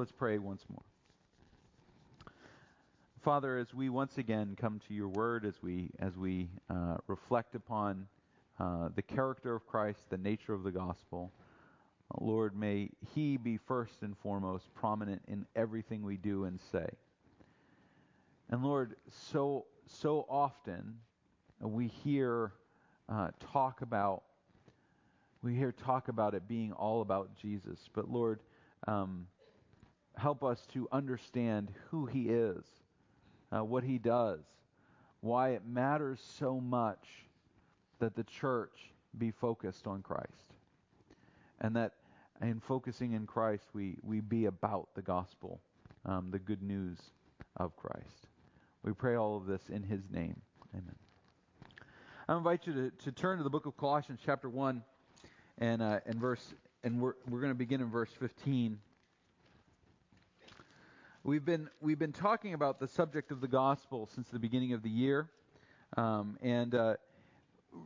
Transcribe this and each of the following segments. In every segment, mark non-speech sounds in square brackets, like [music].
Let's pray once more. Father, as we once again come to your word, as we as we uh, reflect upon uh, the character of Christ, the nature of the gospel, Lord, may He be first and foremost prominent in everything we do and say. And Lord, so so often we hear uh, talk about we hear talk about it being all about Jesus, but Lord. Um, help us to understand who He is, uh, what He does, why it matters so much that the church be focused on Christ. And that in focusing in Christ, we, we be about the gospel, um, the good news of Christ. We pray all of this in His name. Amen. I invite you to, to turn to the book of Colossians, chapter 1, and, uh, and verse, and we're, we're going to begin in verse 15. We've been we've been talking about the subject of the gospel since the beginning of the year, um, and uh,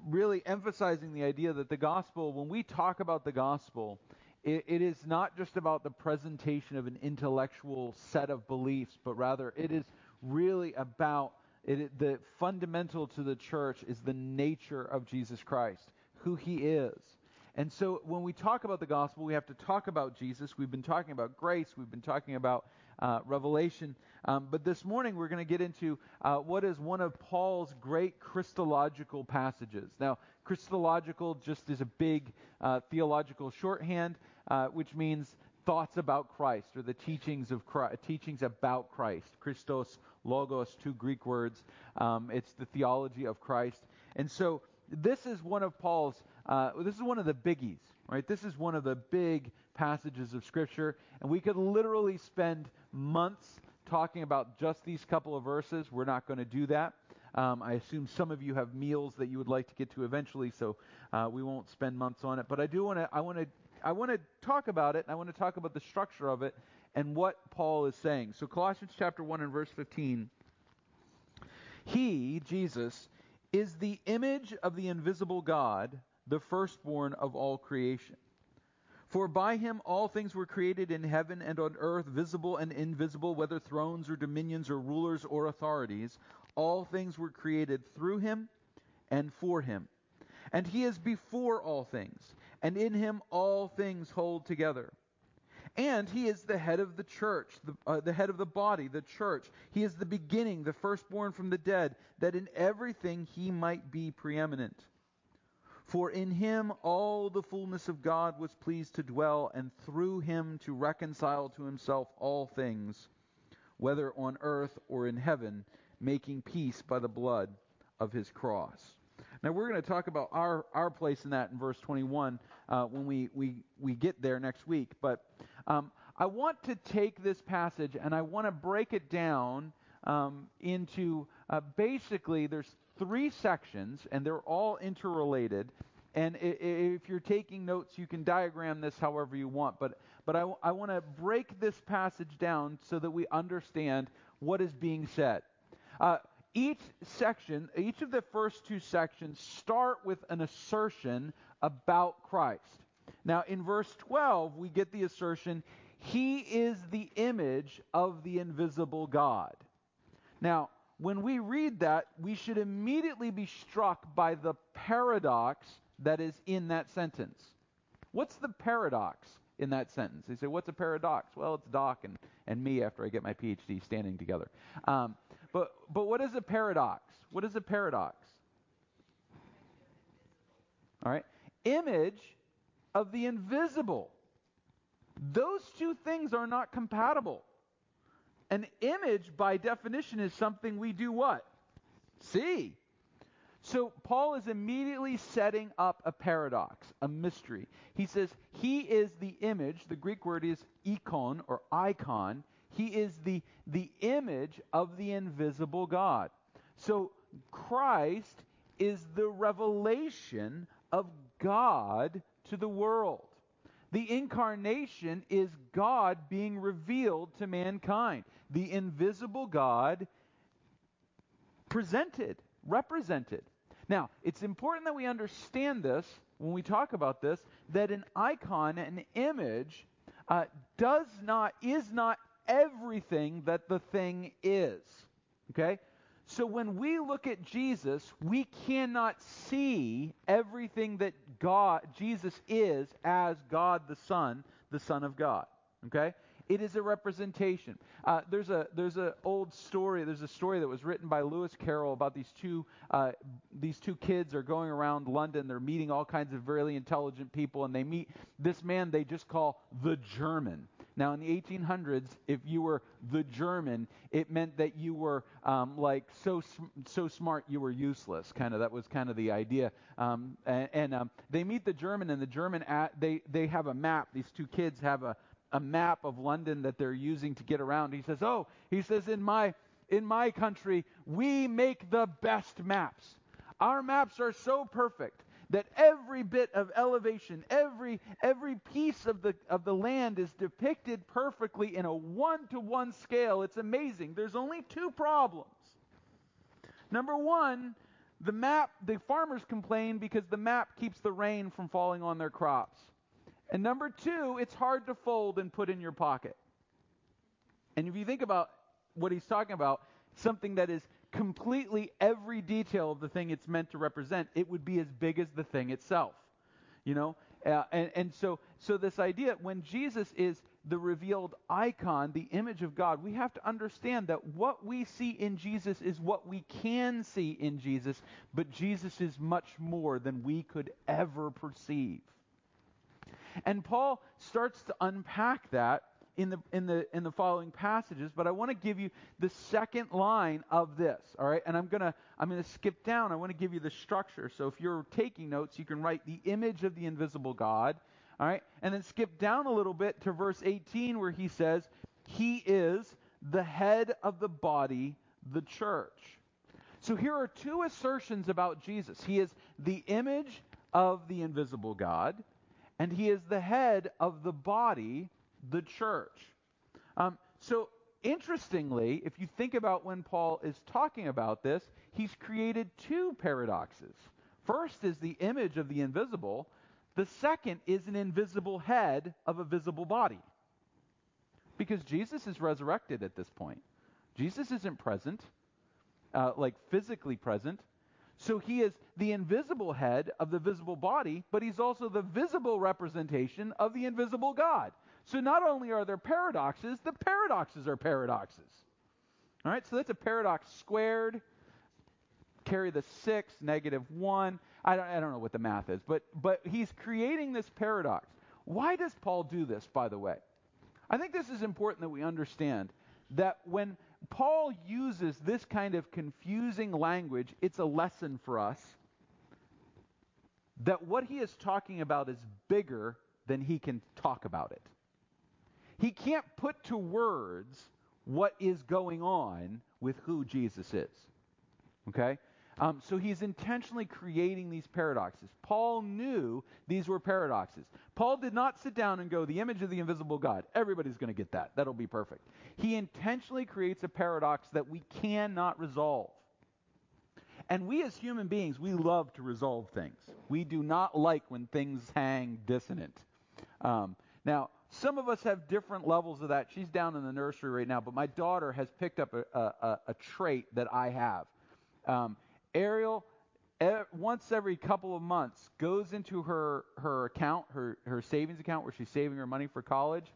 really emphasizing the idea that the gospel, when we talk about the gospel, it, it is not just about the presentation of an intellectual set of beliefs, but rather it is really about it, the fundamental to the church is the nature of Jesus Christ, who He is. And so when we talk about the gospel, we have to talk about Jesus. We've been talking about grace. We've been talking about uh, Revelation. Um, but this morning we're going to get into uh, what is one of Paul's great Christological passages. Now, Christological just is a big uh, theological shorthand, uh, which means thoughts about Christ or the teachings of Christ, teachings about Christ. Christos, logos, two Greek words. Um, it's the theology of Christ. And so this is one of Paul's. Uh, this is one of the biggies, right? This is one of the big passages of Scripture, and we could literally spend months talking about just these couple of verses. We're not going to do that. Um, I assume some of you have meals that you would like to get to eventually, so uh, we won't spend months on it. But I do want to. I want to. I want to talk about it. I want to talk about the structure of it and what Paul is saying. So Colossians chapter one and verse fifteen. He, Jesus, is the image of the invisible God, the firstborn of all creation. For by him all things were created in heaven and on earth, visible and invisible, whether thrones or dominions or rulers or authorities. All things were created through him and for him. And he is before all things, and in him all things hold together. And he is the head of the church, the, uh, the head of the body, the church. He is the beginning, the firstborn from the dead, that in everything he might be preeminent. For in him all the fullness of God was pleased to dwell, and through him to reconcile to himself all things, whether on earth or in heaven, making peace by the blood of his cross. Now we're going to talk about our, our place in that in verse 21 uh, when we, we, we get there next week. But um, I want to take this passage and I want to break it down um, into uh, basically there's three sections, and they're all interrelated. And if you're taking notes, you can diagram this however you want. But, but I, I want to break this passage down so that we understand what is being said. Uh, each section, each of the first two sections start with an assertion about Christ. Now, in verse 12, we get the assertion, He is the image of the invisible God. Now, when we read that, we should immediately be struck by the paradox that is in that sentence. What's the paradox in that sentence? They say, What's a paradox? Well, it's Doc and, and me after I get my PhD standing together. Um, but, but what is a paradox? What is a paradox? All right. Image of the invisible. Those two things are not compatible. An image, by definition, is something we do what? See. So Paul is immediately setting up a paradox, a mystery. He says he is the image, the Greek word is icon or icon. He is the, the image of the invisible God. So Christ is the revelation of God to the world. The incarnation is God being revealed to mankind. The invisible God presented, represented. Now, it's important that we understand this when we talk about this that an icon, an image, uh, does not, is not everything that the thing is. Okay? So when we look at Jesus, we cannot see everything that God, Jesus is as God the Son, the Son of God. Okay? It is a representation. Uh, there's a there's a old story. There's a story that was written by Lewis Carroll about these two uh, these two kids are going around London. They're meeting all kinds of really intelligent people, and they meet this man they just call the German. Now, in the 1800s, if you were the German, it meant that you were um, like so so smart you were useless. Kind of that was kind of the idea. Um, and, and um, they meet the German, and the German at, they they have a map. These two kids have a a map of London that they're using to get around. He says, "Oh, he says in my in my country, we make the best maps. Our maps are so perfect that every bit of elevation, every every piece of the of the land is depicted perfectly in a one-to-one scale. It's amazing. There's only two problems. Number 1, the map, the farmers complain because the map keeps the rain from falling on their crops. And number two, it's hard to fold and put in your pocket. And if you think about what he's talking about, something that is completely every detail of the thing it's meant to represent, it would be as big as the thing itself. You know? Uh, and, and so, so this idea, when Jesus is the revealed icon, the image of God, we have to understand that what we see in Jesus is what we can see in Jesus, but Jesus is much more than we could ever perceive. And Paul starts to unpack that in the in the in the following passages, but I want to give you the second line of this, all right? And I'm going to I'm going to skip down. I want to give you the structure. So if you're taking notes, you can write the image of the invisible God, all right? And then skip down a little bit to verse 18 where he says, "He is the head of the body, the church." So here are two assertions about Jesus. He is the image of the invisible God and he is the head of the body, the church. Um, so, interestingly, if you think about when Paul is talking about this, he's created two paradoxes. First is the image of the invisible, the second is an invisible head of a visible body. Because Jesus is resurrected at this point. Jesus isn't present, uh, like physically present. So he is the invisible head of the visible body, but he's also the visible representation of the invisible God. So not only are there paradoxes, the paradoxes are paradoxes. All right, so that's a paradox squared. Carry the six, negative one. I don't, I don't know what the math is, but, but he's creating this paradox. Why does Paul do this, by the way? I think this is important that we understand that when Paul uses this kind of confusing language, it's a lesson for us that what he is talking about is bigger than he can talk about it. He can't put to words what is going on with who Jesus is. Okay? Um, so he's intentionally creating these paradoxes. Paul knew these were paradoxes. Paul did not sit down and go, the image of the invisible God. Everybody's going to get that. That'll be perfect. He intentionally creates a paradox that we cannot resolve. And we as human beings, we love to resolve things. We do not like when things hang dissonant. Um, now, some of us have different levels of that. She's down in the nursery right now, but my daughter has picked up a, a, a trait that I have. Um, Ariel, once every couple of months, goes into her, her account, her, her savings account where she's saving her money for college,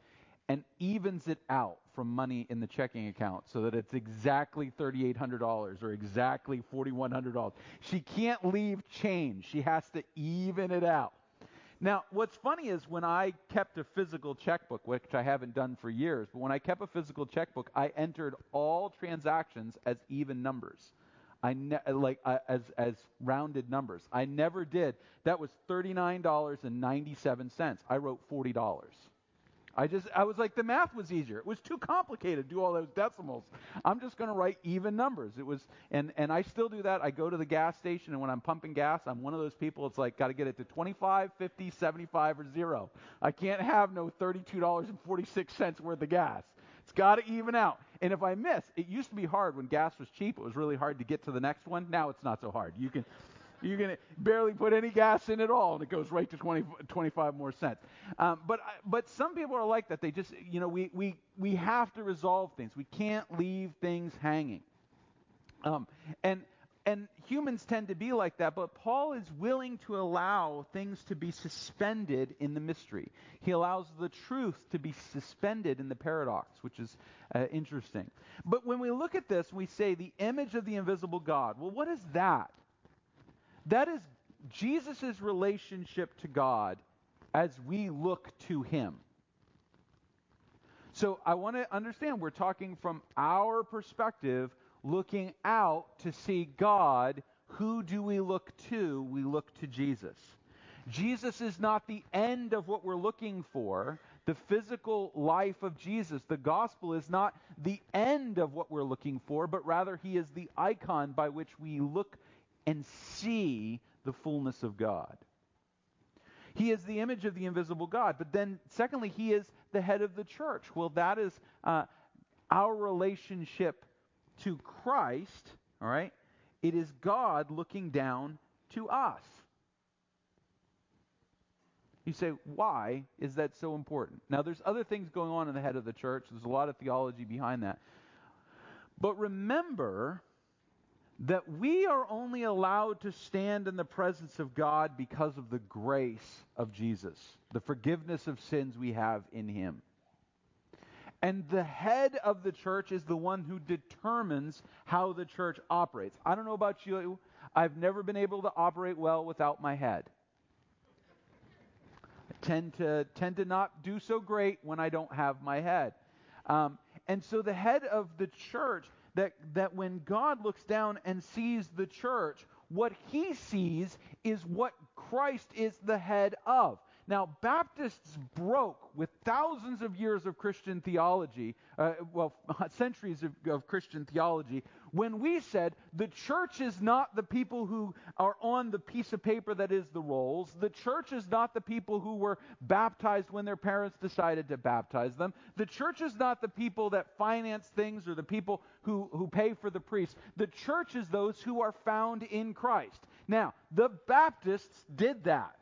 and evens it out from money in the checking account so that it's exactly $3,800 or exactly $4,100. She can't leave change. She has to even it out. Now, what's funny is when I kept a physical checkbook, which I haven't done for years, but when I kept a physical checkbook, I entered all transactions as even numbers. I ne- like as as rounded numbers. I never did. That was thirty nine dollars and ninety seven cents. I wrote forty dollars. I just I was like the math was easier. It was too complicated to do all those decimals. I'm just going to write even numbers. It was and and I still do that. I go to the gas station and when I'm pumping gas, I'm one of those people it's like got to get it to 25, 50, 75 or 0. I can't have no $32.46 worth of gas. It's got to even out. And if I miss, it used to be hard when gas was cheap. It was really hard to get to the next one. Now it's not so hard. You can going to barely put any gas in at all, and it goes right to 20, 25 more cents. Um, but, but some people are like that. They just, you know, we, we, we have to resolve things. We can't leave things hanging. Um, and and humans tend to be like that, but Paul is willing to allow things to be suspended in the mystery. He allows the truth to be suspended in the paradox, which is uh, interesting. But when we look at this, we say the image of the invisible God. Well, what is that? That is Jesus' relationship to God as we look to him. So I want to understand we're talking from our perspective looking out to see God, who do we look to? We look to Jesus. Jesus is not the end of what we're looking for. The physical life of Jesus, the gospel, is not the end of what we're looking for, but rather he is the icon by which we look and see the fullness of God. He is the image of the invisible God. But then, secondly, he is the head of the church. Well, that is uh, our relationship to Christ, all right, it is God looking down to us. You say, why is that so important? Now, there's other things going on in the head of the church. There's a lot of theology behind that. But remember that we are only allowed to stand in the presence of God because of the grace of Jesus, the forgiveness of sins we have in Him. And the head of the church is the one who determines how the church operates. I don't know about you, I've never been able to operate well without my head. I tend to tend to not do so great when I don't have my head. Um, and so the head of the church, that, that when God looks down and sees the church, what he sees is what Christ is the head of. Now, Baptists broke with thousands of years of Christian theology, uh, well, [laughs] centuries of, of Christian theology, when we said the church is not the people who are on the piece of paper that is the rolls. The church is not the people who were baptized when their parents decided to baptize them. The church is not the people that finance things or the people who, who pay for the priests. The church is those who are found in Christ. Now, the Baptists did that.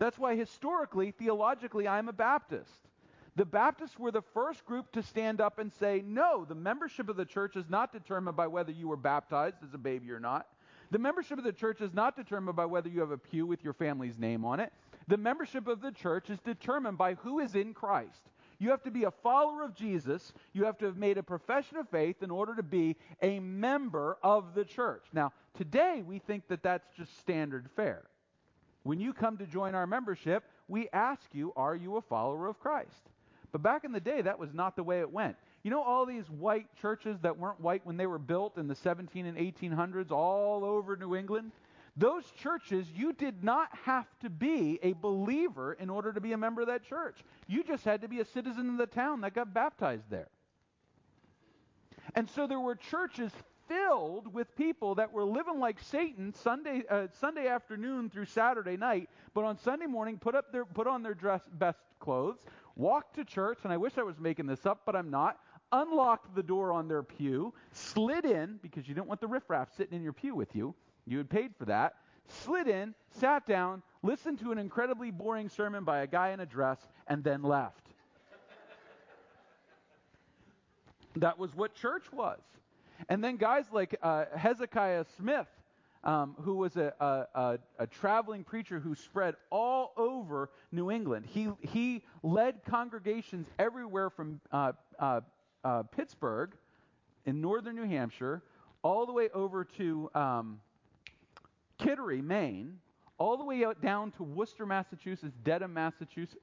That's why historically, theologically, I'm a Baptist. The Baptists were the first group to stand up and say, no, the membership of the church is not determined by whether you were baptized as a baby or not. The membership of the church is not determined by whether you have a pew with your family's name on it. The membership of the church is determined by who is in Christ. You have to be a follower of Jesus. You have to have made a profession of faith in order to be a member of the church. Now, today we think that that's just standard fare. When you come to join our membership, we ask you, Are you a follower of Christ? But back in the day, that was not the way it went. You know, all these white churches that weren't white when they were built in the 17 and 1800s all over New England? Those churches, you did not have to be a believer in order to be a member of that church. You just had to be a citizen of the town that got baptized there. And so there were churches filled with people that were living like Satan Sunday, uh, Sunday afternoon through Saturday night, but on Sunday morning put, up their, put on their dress, best clothes, walked to church, and I wish I was making this up, but I'm not, unlocked the door on their pew, slid in, because you didn't want the riffraff sitting in your pew with you, you had paid for that, slid in, sat down, listened to an incredibly boring sermon by a guy in a dress, and then left. that was what church was. And then guys like uh, Hezekiah Smith, um, who was a, a, a, traveling preacher who spread all over New England. He, he led congregations everywhere from uh, uh, uh, Pittsburg in northern New Hampshire all the way over to um, Kittery, Maine, all the way out down to Worcester, Massachusetts, Dedham, Massachusetts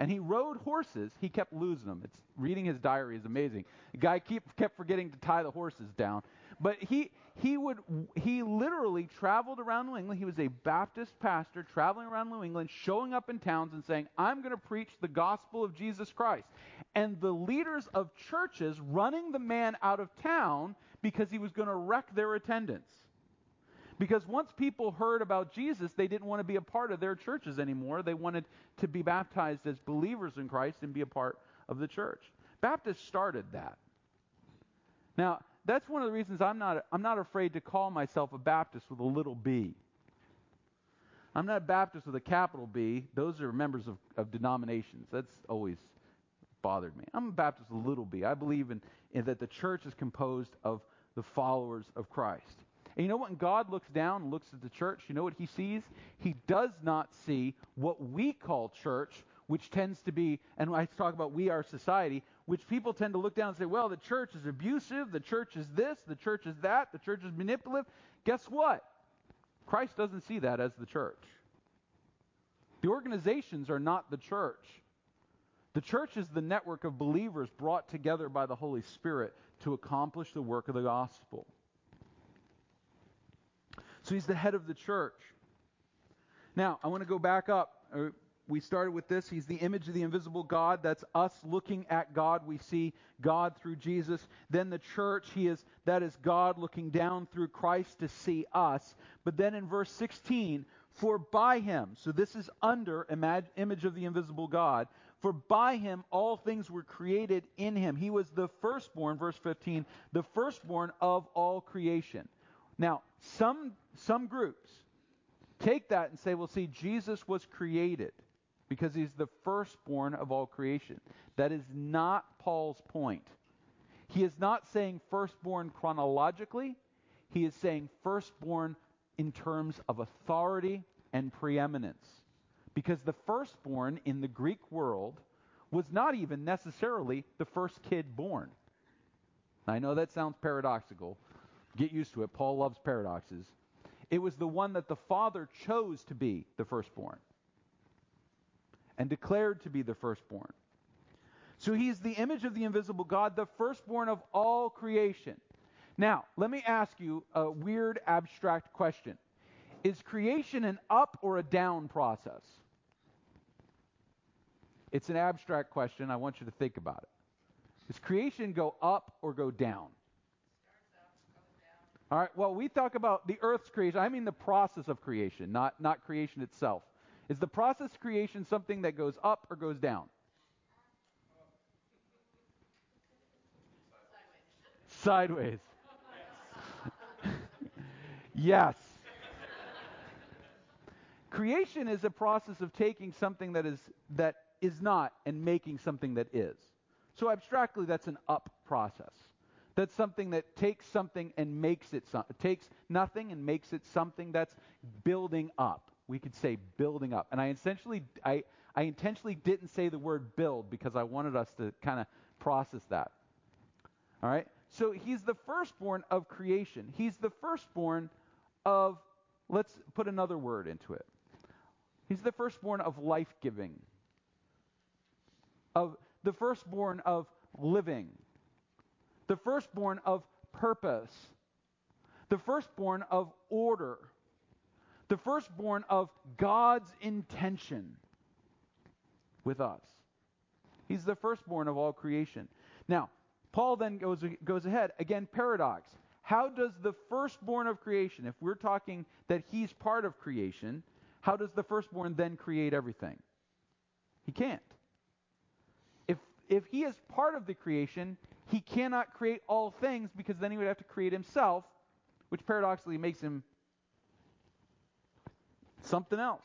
and he rode horses. He kept losing them. It's reading his diary is amazing. The guy keep, kept forgetting to tie the horses down. But he he would he literally traveled around New England. He was a Baptist pastor traveling around New England, showing up in towns and saying, "I'm going to preach the gospel of Jesus Christ." And the leaders of churches running the man out of town because he was going to wreck their attendance. Because once people heard about Jesus, they didn't want to be a part of their churches anymore. They wanted to be baptized as believers in Christ and be a part of the church. Baptists started that. Now, that's one of the reasons I'm not, I'm not afraid to call myself a Baptist with a little b. I'm not a Baptist with a capital B. Those are members of, of denominations. That's always bothered me. I'm a Baptist with a little b. I believe in, in that the church is composed of the followers of Christ. And you know what? When God looks down and looks at the church, you know what he sees? He does not see what we call church, which tends to be, and I talk about we are society, which people tend to look down and say, well, the church is abusive, the church is this, the church is that, the church is manipulative. Guess what? Christ doesn't see that as the church. The organizations are not the church. The church is the network of believers brought together by the Holy Spirit to accomplish the work of the gospel. So he's the head of the church. Now, I want to go back up. Uh, we started with this. He's the image of the invisible God. That's us looking at God. We see God through Jesus. Then the church, he is that is God looking down through Christ to see us. But then in verse 16, for by him, so this is under image of the invisible God, for by him all things were created in him. He was the firstborn, verse 15, the firstborn of all creation. Now, some, some groups take that and say, well, see, Jesus was created because he's the firstborn of all creation. That is not Paul's point. He is not saying firstborn chronologically, he is saying firstborn in terms of authority and preeminence. Because the firstborn in the Greek world was not even necessarily the first kid born. I know that sounds paradoxical, Get used to it. Paul loves paradoxes. It was the one that the Father chose to be the firstborn and declared to be the firstborn. So he's the image of the invisible God, the firstborn of all creation. Now, let me ask you a weird abstract question Is creation an up or a down process? It's an abstract question. I want you to think about it. Does creation go up or go down? All right, well, we talk about the earth's creation. I mean the process of creation, not, not creation itself. Is the process of creation something that goes up or goes down? Sideways. [laughs] yes. Creation is a process of taking something that is that is not and making something that is. So abstractly that's an up process. That's something that takes something and makes it something. takes nothing and makes it something that's building up. We could say building up. And I essentially I I intentionally didn't say the word build because I wanted us to kind of process that. All right? So he's the firstborn of creation. He's the firstborn of let's put another word into it. He's the firstborn of life-giving. Of the firstborn of living the firstborn of purpose, the firstborn of order, the firstborn of God's intention with us. He's the firstborn of all creation. Now, Paul then goes, goes ahead. Again, paradox. How does the firstborn of creation, if we're talking that he's part of creation, how does the firstborn then create everything? He can't. If, if he is part of the creation, he cannot create all things because then he would have to create himself, which paradoxically makes him something else.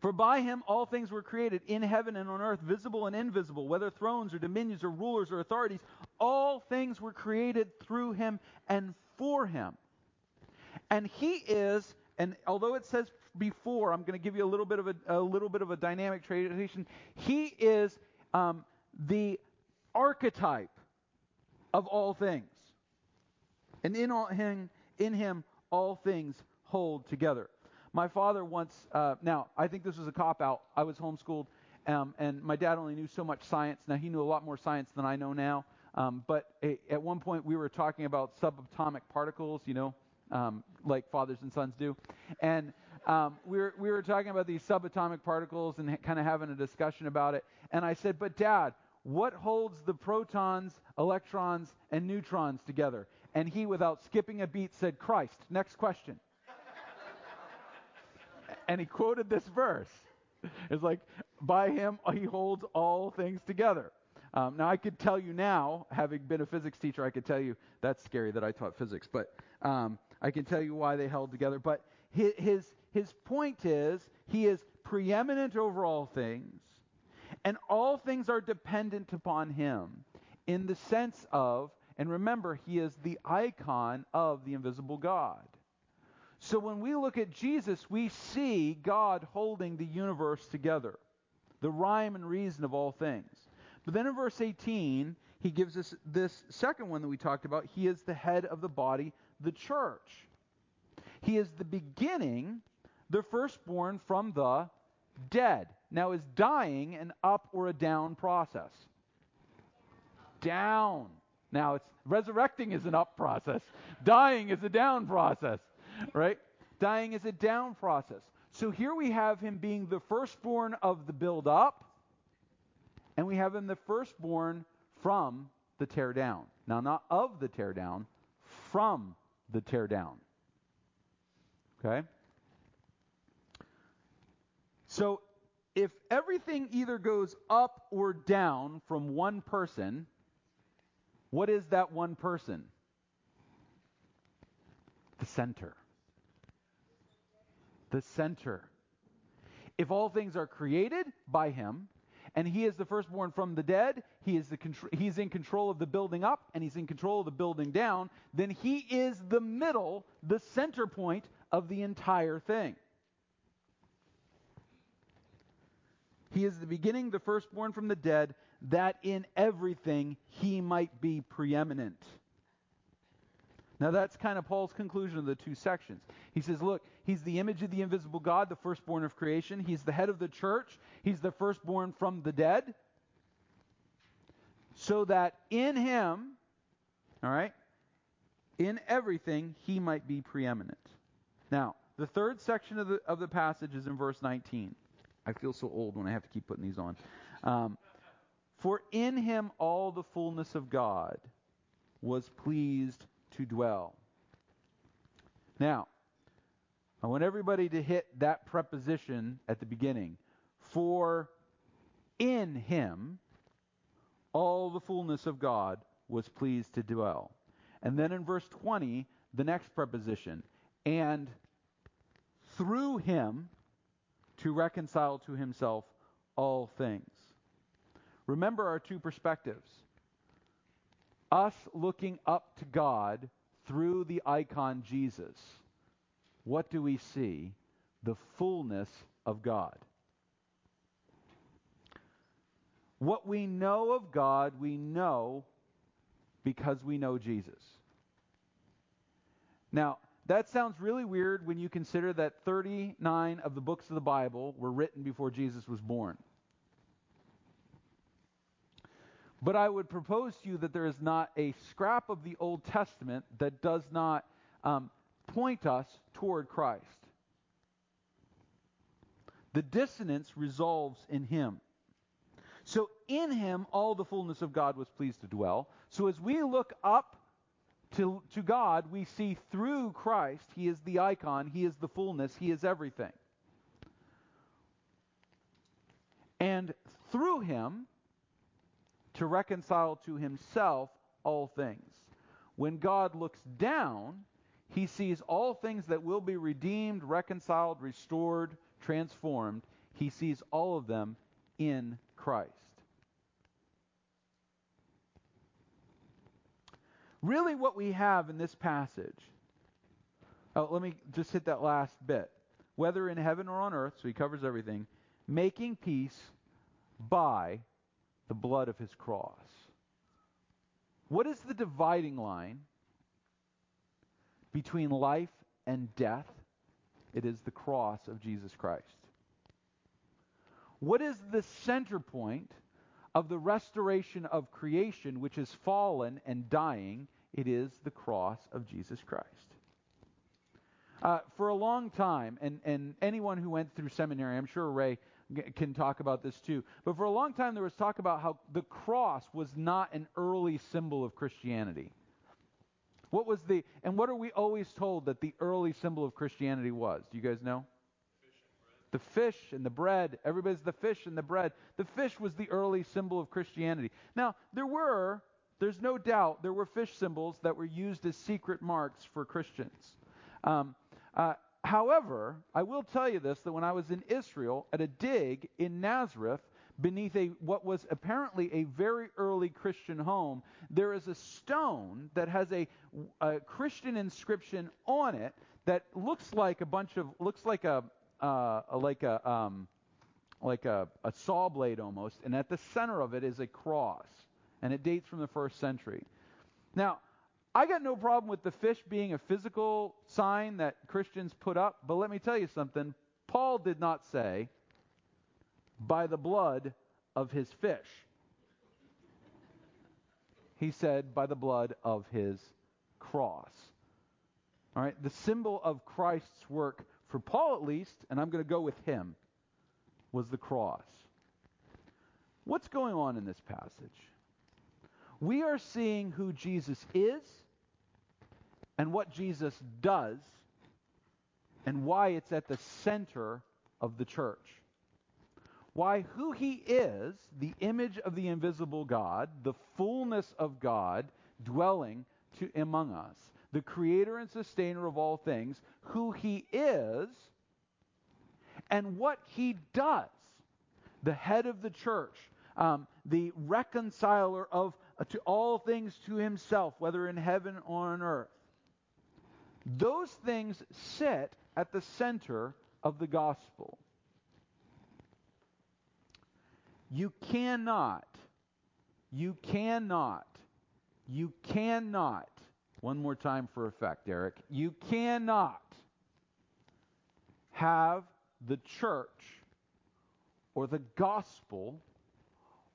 For by him all things were created in heaven and on earth, visible and invisible, whether thrones or dominions or rulers or authorities. All things were created through him and for him. And he is, and although it says before, I'm going to give you a little bit of a, a little bit of a dynamic translation. He is um, the archetype of all things. And in, all, him, in him, all things hold together. My father once, uh, now, I think this was a cop out. I was homeschooled, um, and my dad only knew so much science. Now, he knew a lot more science than I know now. Um, but a, at one point, we were talking about subatomic particles, you know, um, like fathers and sons do. And um, we, were, we were talking about these subatomic particles and kind of having a discussion about it. And I said, But, Dad, what holds the protons, electrons, and neutrons together? And he, without skipping a beat, said, Christ. Next question. [laughs] and he quoted this verse. It's like, by him he holds all things together. Um, now, I could tell you now, having been a physics teacher, I could tell you that's scary that I taught physics, but um, I can tell you why they held together. But his, his, his point is he is preeminent over all things, and all things are dependent upon him in the sense of, and remember, he is the icon of the invisible God. So when we look at Jesus, we see God holding the universe together, the rhyme and reason of all things. But then in verse 18, he gives us this second one that we talked about. He is the head of the body, the church. He is the beginning, the firstborn from the dead. Now, is dying an up or a down process? Down. Now, it's resurrecting is an up process. Dying is a down process right? Dying is a down process. So here we have him being the firstborn of the build up, and we have him the firstborn from the tear down. Now, not of the tear down, from the tear down. Okay? So, if everything either goes up or down from one person, what is that one person? The center the center. If all things are created by him, and he is the firstborn from the dead, he is the he's in control of the building up, and he's in control of the building down, then he is the middle, the center point of the entire thing. He is the beginning, the firstborn from the dead, that in everything he might be preeminent. Now, that's kind of Paul's conclusion of the two sections. He says, look, he's the image of the invisible God, the firstborn of creation. He's the head of the church. He's the firstborn from the dead. So that in him, all right, in everything, he might be preeminent. Now, the third section of the, of the passage is in verse 19. I feel so old when I have to keep putting these on. Um, For in him all the fullness of God was pleased to dwell. Now, I want everybody to hit that preposition at the beginning. For in him all the fullness of God was pleased to dwell. And then in verse 20, the next preposition. And through him to reconcile to himself all things. Remember our two perspectives us looking up to God through the icon Jesus, what do we see? The fullness of God. What we know of God, we know because we know Jesus. Now, that sounds really weird when you consider that 39 of the books of the Bible were written before Jesus was born. But I would propose to you that there is not a scrap of the Old Testament that does not um, point us toward Christ. The dissonance resolves in Him. So in Him, all the fullness of God was pleased to dwell. So as we look up to, to God, we see through Christ, He is the icon, He is the fullness, He is everything. And through Him, to reconcile to himself all things. When God looks down, he sees all things that will be redeemed, reconciled, restored, transformed. He sees all of them in Christ. Really, what we have in this passage, oh, let me just hit that last bit. Whether in heaven or on earth, so he covers everything, making peace by the blood of his cross. What is the dividing line between life and death? It is the cross of Jesus Christ. What is the center point of the restoration of creation, which is fallen and dying? It is the cross of Jesus Christ. Uh, for a long time, and, and anyone who went through seminary, I'm sure Ray can talk about this too. But for a long time, there was talk about how the cross was not an early symbol of Christianity. What was the, and what are we always told that the early symbol of Christianity was? Do you guys know? The fish and the bread. Everybody's the fish and the bread. The fish was the early symbol of Christianity. Now, there were, there's no doubt, there were fish symbols that were used as secret marks for Christians. Um, uh, however, I will tell you this that when I was in Israel at a dig in Nazareth, beneath a what was apparently a very early Christian home, there is a stone that has a, a Christian inscription on it that looks like a bunch of looks like a uh, like a um, like a, a saw blade almost, and at the center of it is a cross, and it dates from the first century. Now, I got no problem with the fish being a physical sign that Christians put up, but let me tell you something. Paul did not say, by the blood of his fish. He said, by the blood of his cross. All right, the symbol of Christ's work, for Paul at least, and I'm going to go with him, was the cross. What's going on in this passage? We are seeing who Jesus is and what Jesus does and why it's at the center of the church. Why who he is, the image of the invisible God, the fullness of God dwelling to, among us the creator and sustainer of all things, who he is, and what he does, the head of the church, um, the reconciler of uh, to all things to himself, whether in heaven or on earth. Those things sit at the center of the gospel. You cannot, you cannot, you cannot one more time for effect, Eric. You cannot have the church or the gospel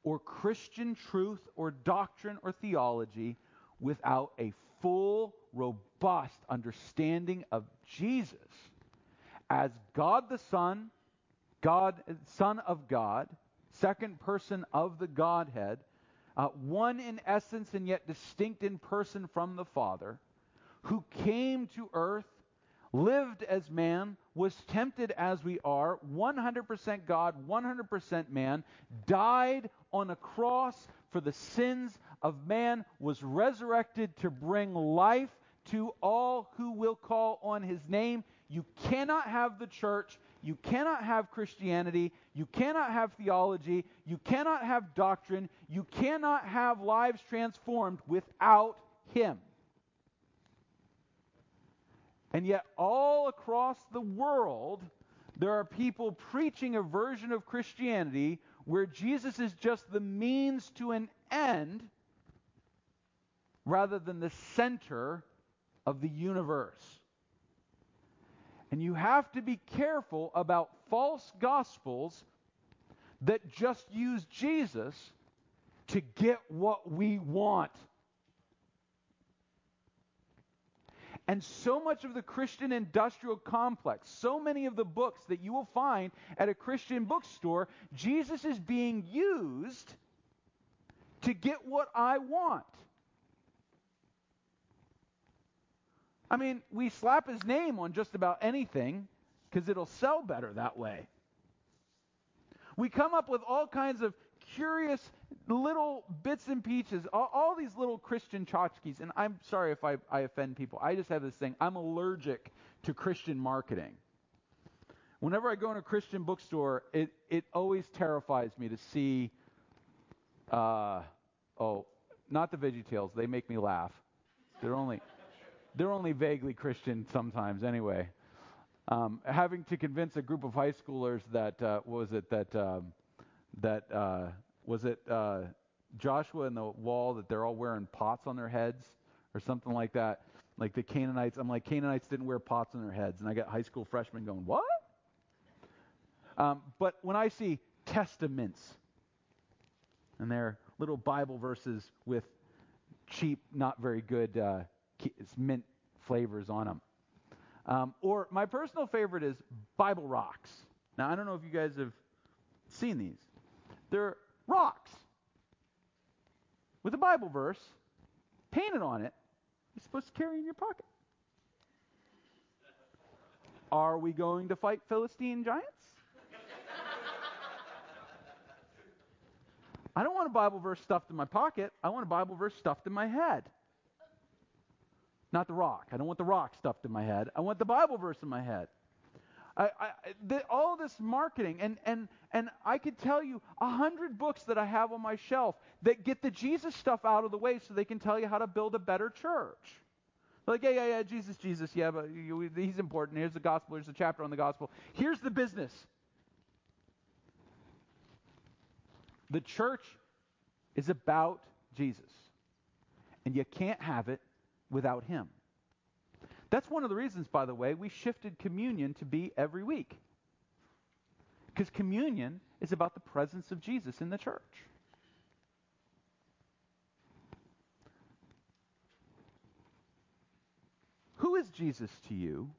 or Christian truth or doctrine or theology without a full, robust understanding of Jesus as God the Son, God Son of God, second person of the Godhead, uh, one in essence and yet distinct in person from the Father, who came to earth, lived as man, was tempted as we are, 100% God, 100% man, died on a cross for the sins of man, was resurrected to bring life to all who will call on his name. You cannot have the church you cannot have Christianity. You cannot have theology. You cannot have doctrine. You cannot have lives transformed without Him. And yet, all across the world, there are people preaching a version of Christianity where Jesus is just the means to an end rather than the center of the universe. And you have to be careful about false gospels that just use Jesus to get what we want. And so much of the Christian industrial complex, so many of the books that you will find at a Christian bookstore, Jesus is being used to get what I want. I mean, we slap his name on just about anything because it'll sell better that way. We come up with all kinds of curious little bits and pieces, all, all these little Christian tchotchkes. And I'm sorry if I, I offend people. I just have this thing. I'm allergic to Christian marketing. Whenever I go in a Christian bookstore, it, it always terrifies me to see, uh, oh, not the VeggieTales. They make me laugh. They're only they're only vaguely Christian sometimes anyway. Um, having to convince a group of high schoolers that uh, was it that um, that uh, was it uh, Joshua and the wall that they're all wearing pots on their heads or something like that. Like the Canaanites, I'm like Canaanites didn't wear pots on their heads, and I got high school freshmen going, what? Um, but when I see Testamints and they're little Bible verses with cheap, not very good uh, mint flavors on them. Um, or my personal favorite is Bible rocks. Now, I don't know if you guys have seen these. They're rocks with a Bible verse painted on it you're supposed to carry in your pocket. Are we going to fight Philistine giants? I don't want a Bible verse stuffed in my pocket. I want a Bible verse stuffed in my head. Not the rock. I don't want the rock stuffed in my head. I want the Bible verse in my head. I, I, the, all this marketing, and, and, and I could tell you a hundred books that I have on my shelf that get the Jesus stuff out of the way so they can tell you how to build a better church. Like, yeah, yeah, yeah, Jesus, Jesus, yeah, but he's important. Here's the gospel. Here's the chapter on the gospel. Here's the business. The church is about Jesus. And you can't have it without him. That's one of the reasons, by the way, we shifted communion to be every week. Because communion is about the presence of Jesus in the church. Who is Jesus to you?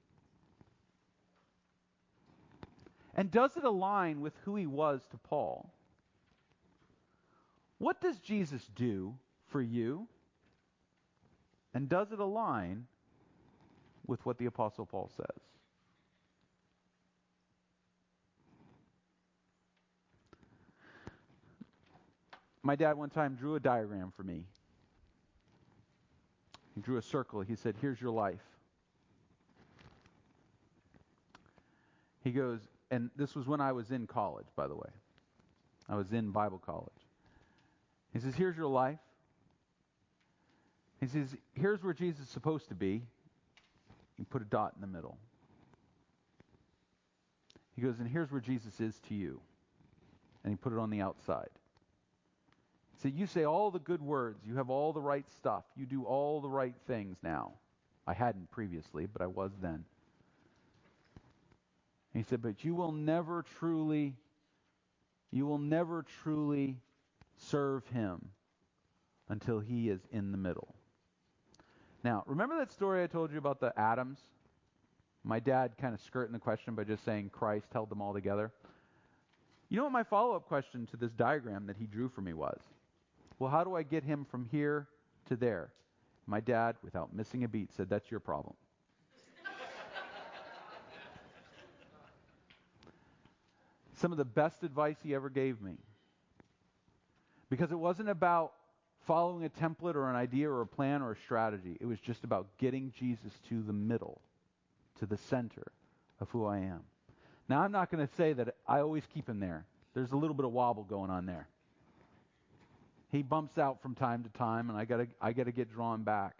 And does it align with who he was to Paul? What does Jesus do for you? And does it align with what the Apostle Paul says? My dad one time drew a diagram for me. He drew a circle. He said, Here's your life. He goes, and this was when I was in college, by the way. I was in Bible college. He says, Here's your life. He says, Here's where Jesus is supposed to be. You put a dot in the middle. He goes, And here's where Jesus is to you. And he put it on the outside. He said, You say all the good words. You have all the right stuff. You do all the right things now. I hadn't previously, but I was then. he said, But you will never truly, you will never truly serve him until he is in the middle. Now, remember that story I told you about the atoms? My dad kind of skirting the question by just saying Christ held them all together. You know what my follow up question to this diagram that he drew for me was? Well, how do I get him from here to there? My dad, without missing a beat, said, That's your problem. Some of the best advice he ever gave me because it wasn't about following a template or an idea or a plan or a strategy. It was just about getting Jesus to the middle, to the center of who I am. Now, I'm not going to say that I always keep him there. There's a little bit of wobble going on there. He bumps out from time to time, and I got to I got to get drawn back.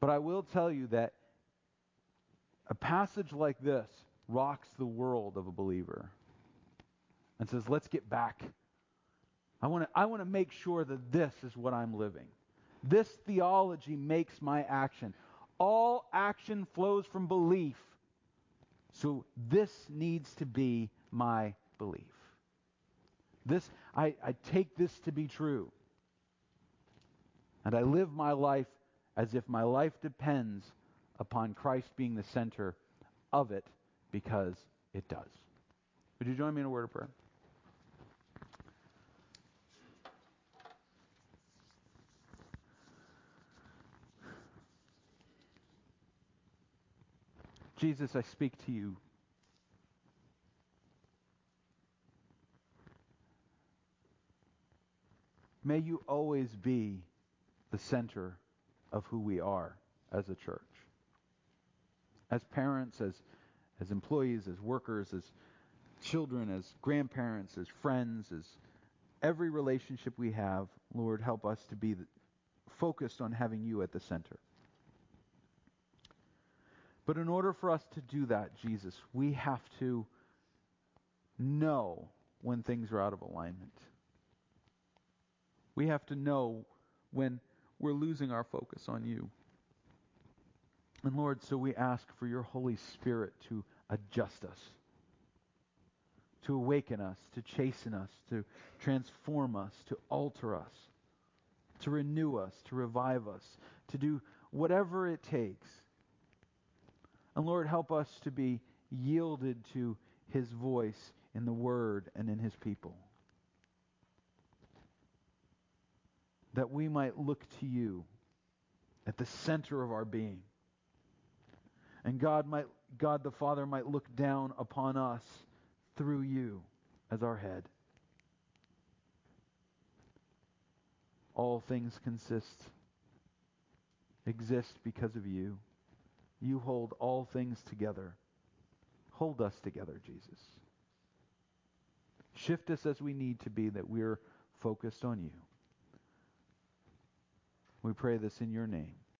But I will tell you that a passage like this rocks the world of a believer and says, let's get back. I want to I want to make sure that this is what I'm living. This theology makes my action. All action flows from belief. So this needs to be my belief. This I, I take this to be true. And I live my life as if my life depends upon Christ being the center of it because it does. Would you join me in a word of prayer? Jesus, I speak to you. May you always be the center of who we are as a church. As parents, as, as employees, as workers, as children, as grandparents, as friends, as every relationship we have, Lord, help us to be focused on having you at the center. But in order for us to do that, Jesus, we have to know when things are out of alignment. We have to know when we're losing our focus on you. And Lord, so we ask for your Holy Spirit to adjust us, to awaken us, to chasten us, to transform us, to alter us, to renew us, to revive us, to do whatever it takes and Lord, help us to be yielded to his voice in the word and in his people. That we might look to you at the center of our being. And God might God the Father might look down upon us through you as our head. All things consist exist because of you. You hold all things together. Hold us together, Jesus. Shift us as we need to be that we're focused on you. We pray this in your name.